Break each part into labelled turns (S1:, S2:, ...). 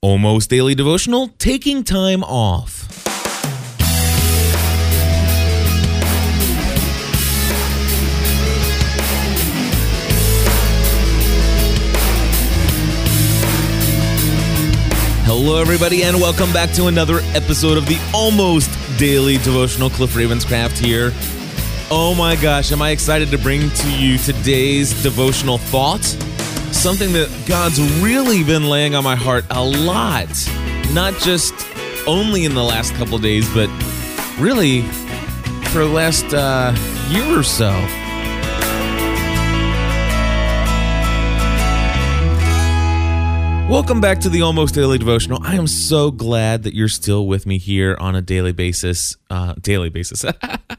S1: Almost Daily Devotional Taking Time Off. Hello, everybody, and welcome back to another episode of the Almost Daily Devotional. Cliff Ravenscraft here. Oh my gosh, am I excited to bring to you today's devotional thought? Something that God's really been laying on my heart a lot. Not just only in the last couple days, but really for the last uh, year or so. Welcome back to the Almost Daily Devotional. I am so glad that you're still with me here on a daily basis. Uh, daily basis.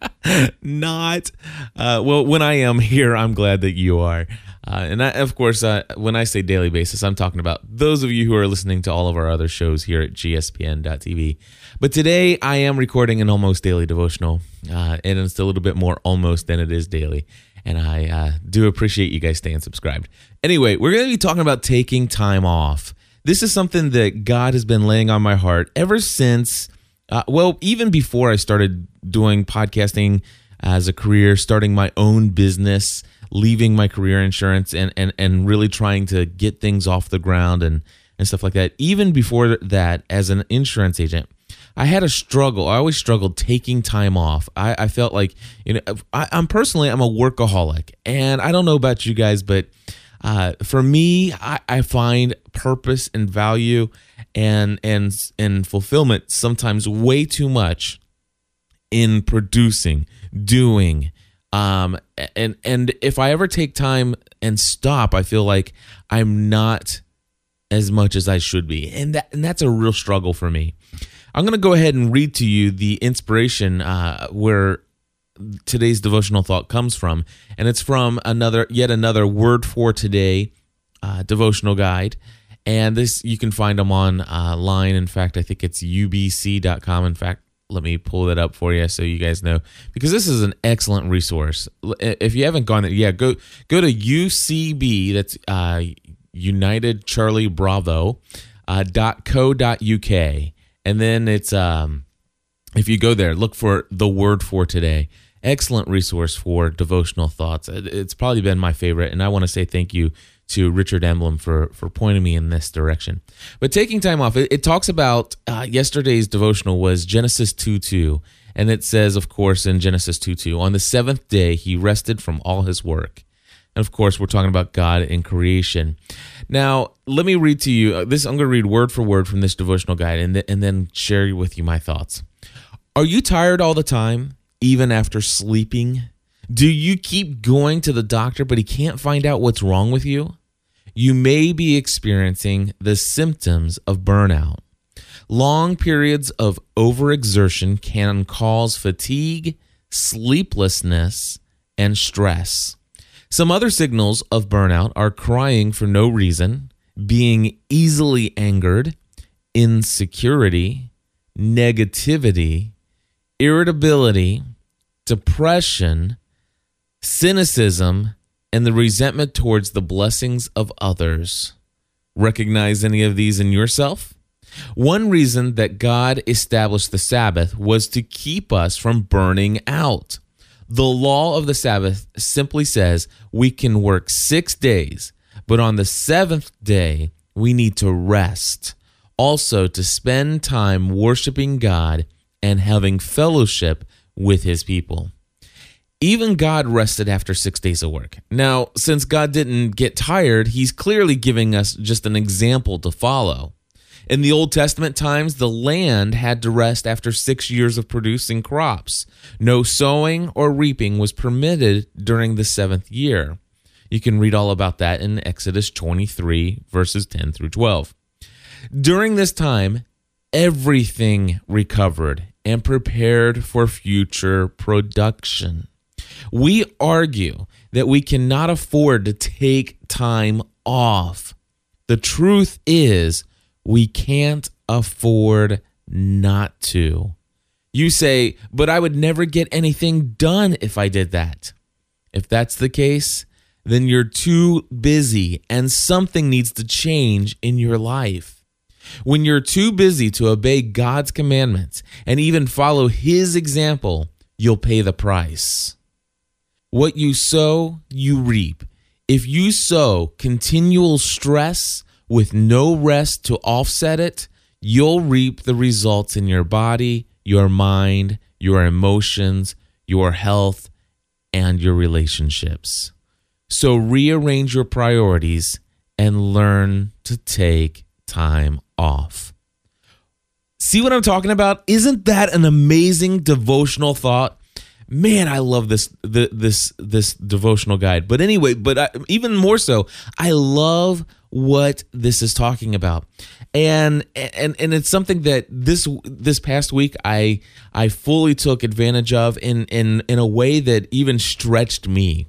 S1: Not. Uh, well, when I am here, I'm glad that you are. Uh, and I, of course, uh, when I say daily basis, I'm talking about those of you who are listening to all of our other shows here at gspn.tv. But today I am recording an almost daily devotional, uh, and it's a little bit more almost than it is daily. And I uh, do appreciate you guys staying subscribed. Anyway, we're going to be talking about taking time off. This is something that God has been laying on my heart ever since, uh, well, even before I started doing podcasting as a career, starting my own business, leaving my career insurance, and, and, and really trying to get things off the ground and, and stuff like that. Even before that, as an insurance agent, I had a struggle. I always struggled taking time off. I, I felt like, you know, I, I'm personally, I'm a workaholic. And I don't know about you guys, but uh, for me, I, I find purpose and value and and and fulfillment sometimes way too much in producing, doing, um, and and if I ever take time and stop, I feel like I'm not as much as I should be, and that and that's a real struggle for me. I'm going to go ahead and read to you the inspiration uh, where today's devotional thought comes from, and it's from another, yet another word for today uh, devotional guide. And this you can find them online. In fact, I think it's ubc.com. In fact, let me pull that up for you so you guys know because this is an excellent resource. If you haven't gone there, yeah, go go to UCB. That's uh, United Charlie Bravo uh, dot co dot uk, and then it's um, if you go there, look for the word for today. Excellent resource for devotional thoughts. It's probably been my favorite, and I want to say thank you to Richard Emblem for for pointing me in this direction. But taking time off, it, it talks about uh, yesterday's devotional was Genesis 2 2. And it says, of course, in Genesis 2 2, on the seventh day he rested from all his work. And of course, we're talking about God in creation. Now, let me read to you uh, this. I'm going to read word for word from this devotional guide and, th- and then share with you my thoughts. Are you tired all the time, even after sleeping? Do you keep going to the doctor, but he can't find out what's wrong with you? You may be experiencing the symptoms of burnout. Long periods of overexertion can cause fatigue, sleeplessness, and stress. Some other signals of burnout are crying for no reason, being easily angered, insecurity, negativity, irritability, depression, cynicism, and the resentment towards the blessings of others. Recognize any of these in yourself? One reason that God established the Sabbath was to keep us from burning out. The law of the Sabbath simply says we can work six days, but on the seventh day, we need to rest. Also, to spend time worshiping God and having fellowship with his people. Even God rested after six days of work. Now, since God didn't get tired, he's clearly giving us just an example to follow. In the Old Testament times, the land had to rest after six years of producing crops. No sowing or reaping was permitted during the seventh year. You can read all about that in Exodus 23, verses 10 through 12. During this time, everything recovered and prepared for future production. We argue that we cannot afford to take time off. The truth is, we can't afford not to. You say, but I would never get anything done if I did that. If that's the case, then you're too busy and something needs to change in your life. When you're too busy to obey God's commandments and even follow His example, you'll pay the price. What you sow, you reap. If you sow continual stress with no rest to offset it, you'll reap the results in your body, your mind, your emotions, your health, and your relationships. So rearrange your priorities and learn to take time off. See what I'm talking about? Isn't that an amazing devotional thought? Man, I love this the, this this devotional guide. But anyway, but I, even more so, I love what this is talking about. And and and it's something that this this past week I I fully took advantage of in in in a way that even stretched me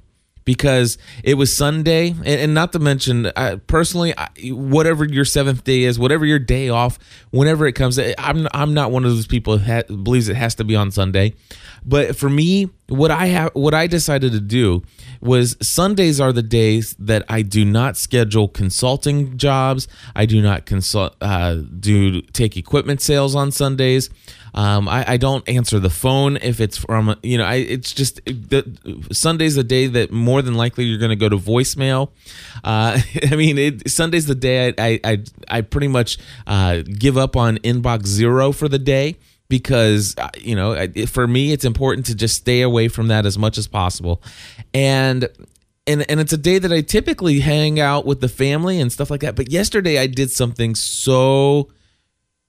S1: because it was Sunday, and, and not to mention, uh, personally, I, whatever your seventh day is, whatever your day off, whenever it comes, I'm I'm not one of those people that believes it has to be on Sunday. But for me, what I have, what I decided to do was Sundays are the days that I do not schedule consulting jobs. I do not consult, uh, do take equipment sales on Sundays. Um, I, I, don't answer the phone if it's from you know. I it's just the Sunday's the day that more than likely you're going to go to voicemail. Uh, I mean, it, Sunday's the day I I I, pretty much uh, give up on inbox zero for the day because uh, you know for me it's important to just stay away from that as much as possible. And and and it's a day that I typically hang out with the family and stuff like that. But yesterday I did something so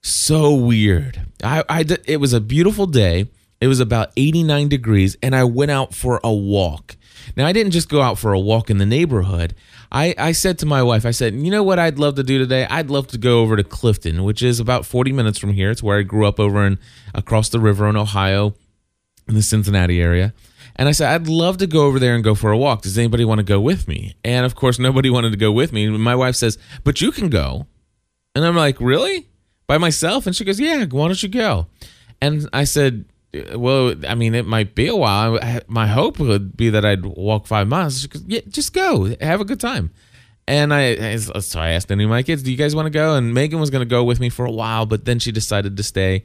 S1: so weird. I I it was a beautiful day. It was about 89 degrees and I went out for a walk now I didn't just go out for a walk in the neighborhood I, I said to my wife, I said, you know what I'd love to do today? I'd love to go over to Clifton, which is about 40 minutes from here. It's where I grew up over in across the river in Ohio, in the Cincinnati area. And I said, I'd love to go over there and go for a walk. Does anybody want to go with me? And of course, nobody wanted to go with me. And my wife says, but you can go. And I'm like, really? By myself? And she goes, yeah, why don't you go? And I said, well, I mean, it might be a while. My hope would be that I'd walk five miles. Yeah, just go, have a good time. And I, so I asked any of my kids, "Do you guys want to go?" And Megan was going to go with me for a while, but then she decided to stay.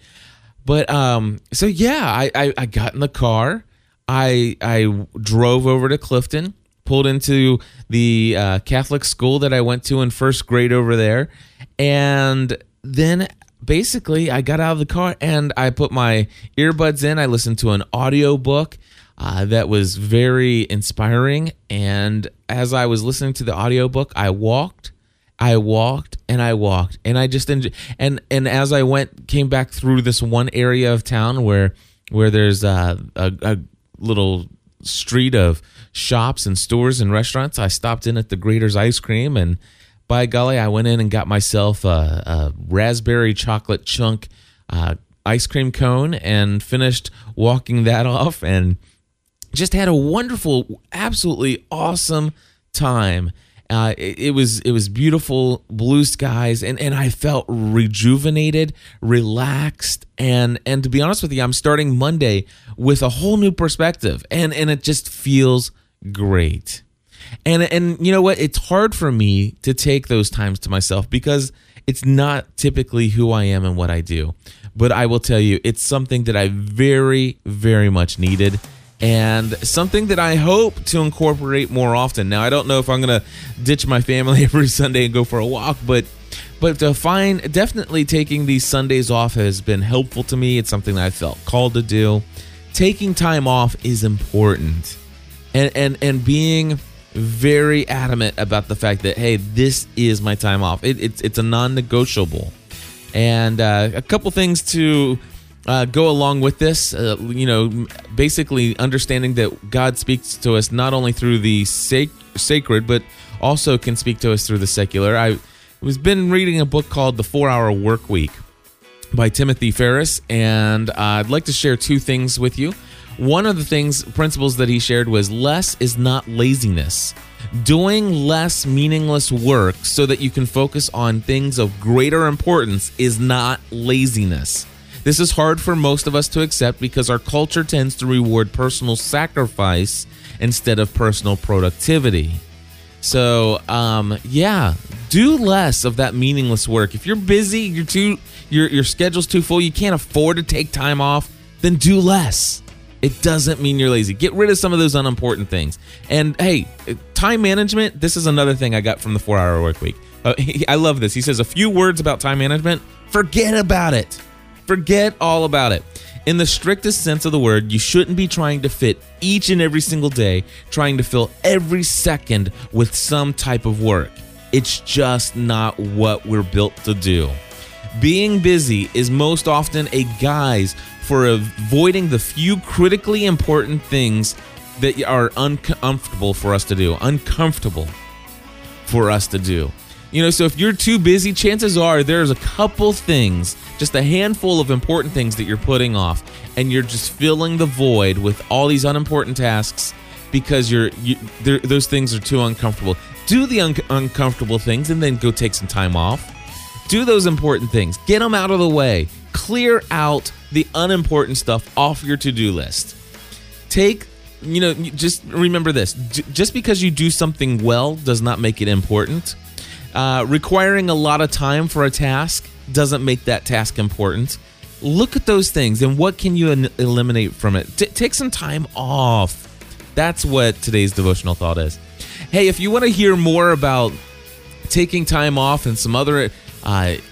S1: But um, so yeah, I, I, I got in the car. I I drove over to Clifton, pulled into the uh, Catholic school that I went to in first grade over there, and then basically I got out of the car and I put my earbuds in. I listened to an audio book uh, that was very inspiring. And as I was listening to the audiobook, I walked, I walked, and I walked, and I just. And and as I went, came back through this one area of town where where there's a, a, a little street of shops and stores and restaurants. I stopped in at the Graeter's Ice Cream and by golly, I went in and got myself a, a raspberry chocolate chunk uh, ice cream cone and finished walking that off and just had a wonderful, absolutely awesome time. Uh, it, it, was it was beautiful blue skies and, and I felt rejuvenated, relaxed, and and to be honest with you, I'm starting Monday with a whole new perspective, and and it just feels great. And and you know what? It's hard for me to take those times to myself because it's not typically who I am and what I do. But I will tell you, it's something that I very very much needed and something that I hope to incorporate more often. Now, I don't know if I'm going to ditch my family every Sunday and go for a walk, but but to find definitely taking these Sundays off has been helpful to me. It's something that I felt called to do. Taking time off is important. And and and being very adamant about the fact that hey, this is my time off. It, it's it's a non-negotiable, and uh, a couple things to uh, go along with this. Uh, you know, basically understanding that God speaks to us not only through the sac- sacred, but also can speak to us through the secular. I was been reading a book called The Four Hour Work Week by Timothy Ferriss, and I'd like to share two things with you. One of the things, principles that he shared was less is not laziness. Doing less meaningless work so that you can focus on things of greater importance is not laziness. This is hard for most of us to accept because our culture tends to reward personal sacrifice instead of personal productivity. So, um, yeah, do less of that meaningless work. If you're busy, you're too your your schedule's too full, you can't afford to take time off, then do less. It doesn't mean you're lazy. Get rid of some of those unimportant things. And hey, time management, this is another thing I got from the 4-hour work week. Uh, he, I love this. He says a few words about time management, forget about it. Forget all about it. In the strictest sense of the word, you shouldn't be trying to fit each and every single day, trying to fill every second with some type of work. It's just not what we're built to do. Being busy is most often a guise for avoiding the few critically important things that are uncomfortable for us to do. Uncomfortable for us to do. You know, so if you're too busy, chances are there's a couple things, just a handful of important things that you're putting off, and you're just filling the void with all these unimportant tasks because you're you, those things are too uncomfortable. Do the un- uncomfortable things and then go take some time off. Do those important things. Get them out of the way. Clear out the unimportant stuff off your to-do list. Take you know, just remember this. Just because you do something well does not make it important uh, requiring a lot of time for a task doesn't make that task important. Look at those things and what can you en- eliminate from it. T- take some time off. That's what today's devotional thought is. Hey, if you want to hear more about taking time off and some other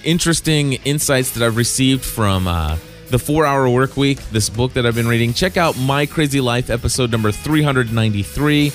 S1: interesting insights that I've received from uh, the Four Hour Work Week, this book that I've been reading, check out My Crazy Life, episode number 393.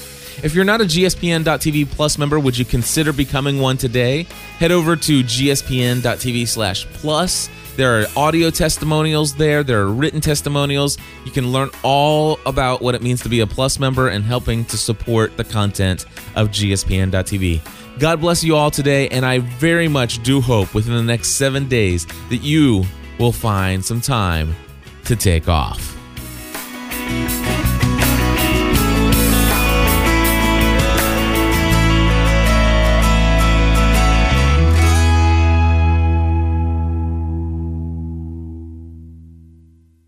S1: If you're not a GSPN.TV Plus member, would you consider becoming one today? Head over to gspn.tv slash plus. There are audio testimonials there, there are written testimonials. You can learn all about what it means to be a Plus member and helping to support the content of GSPN.tv. God bless you all today, and I very much do hope within the next seven days that you will find some time to take off.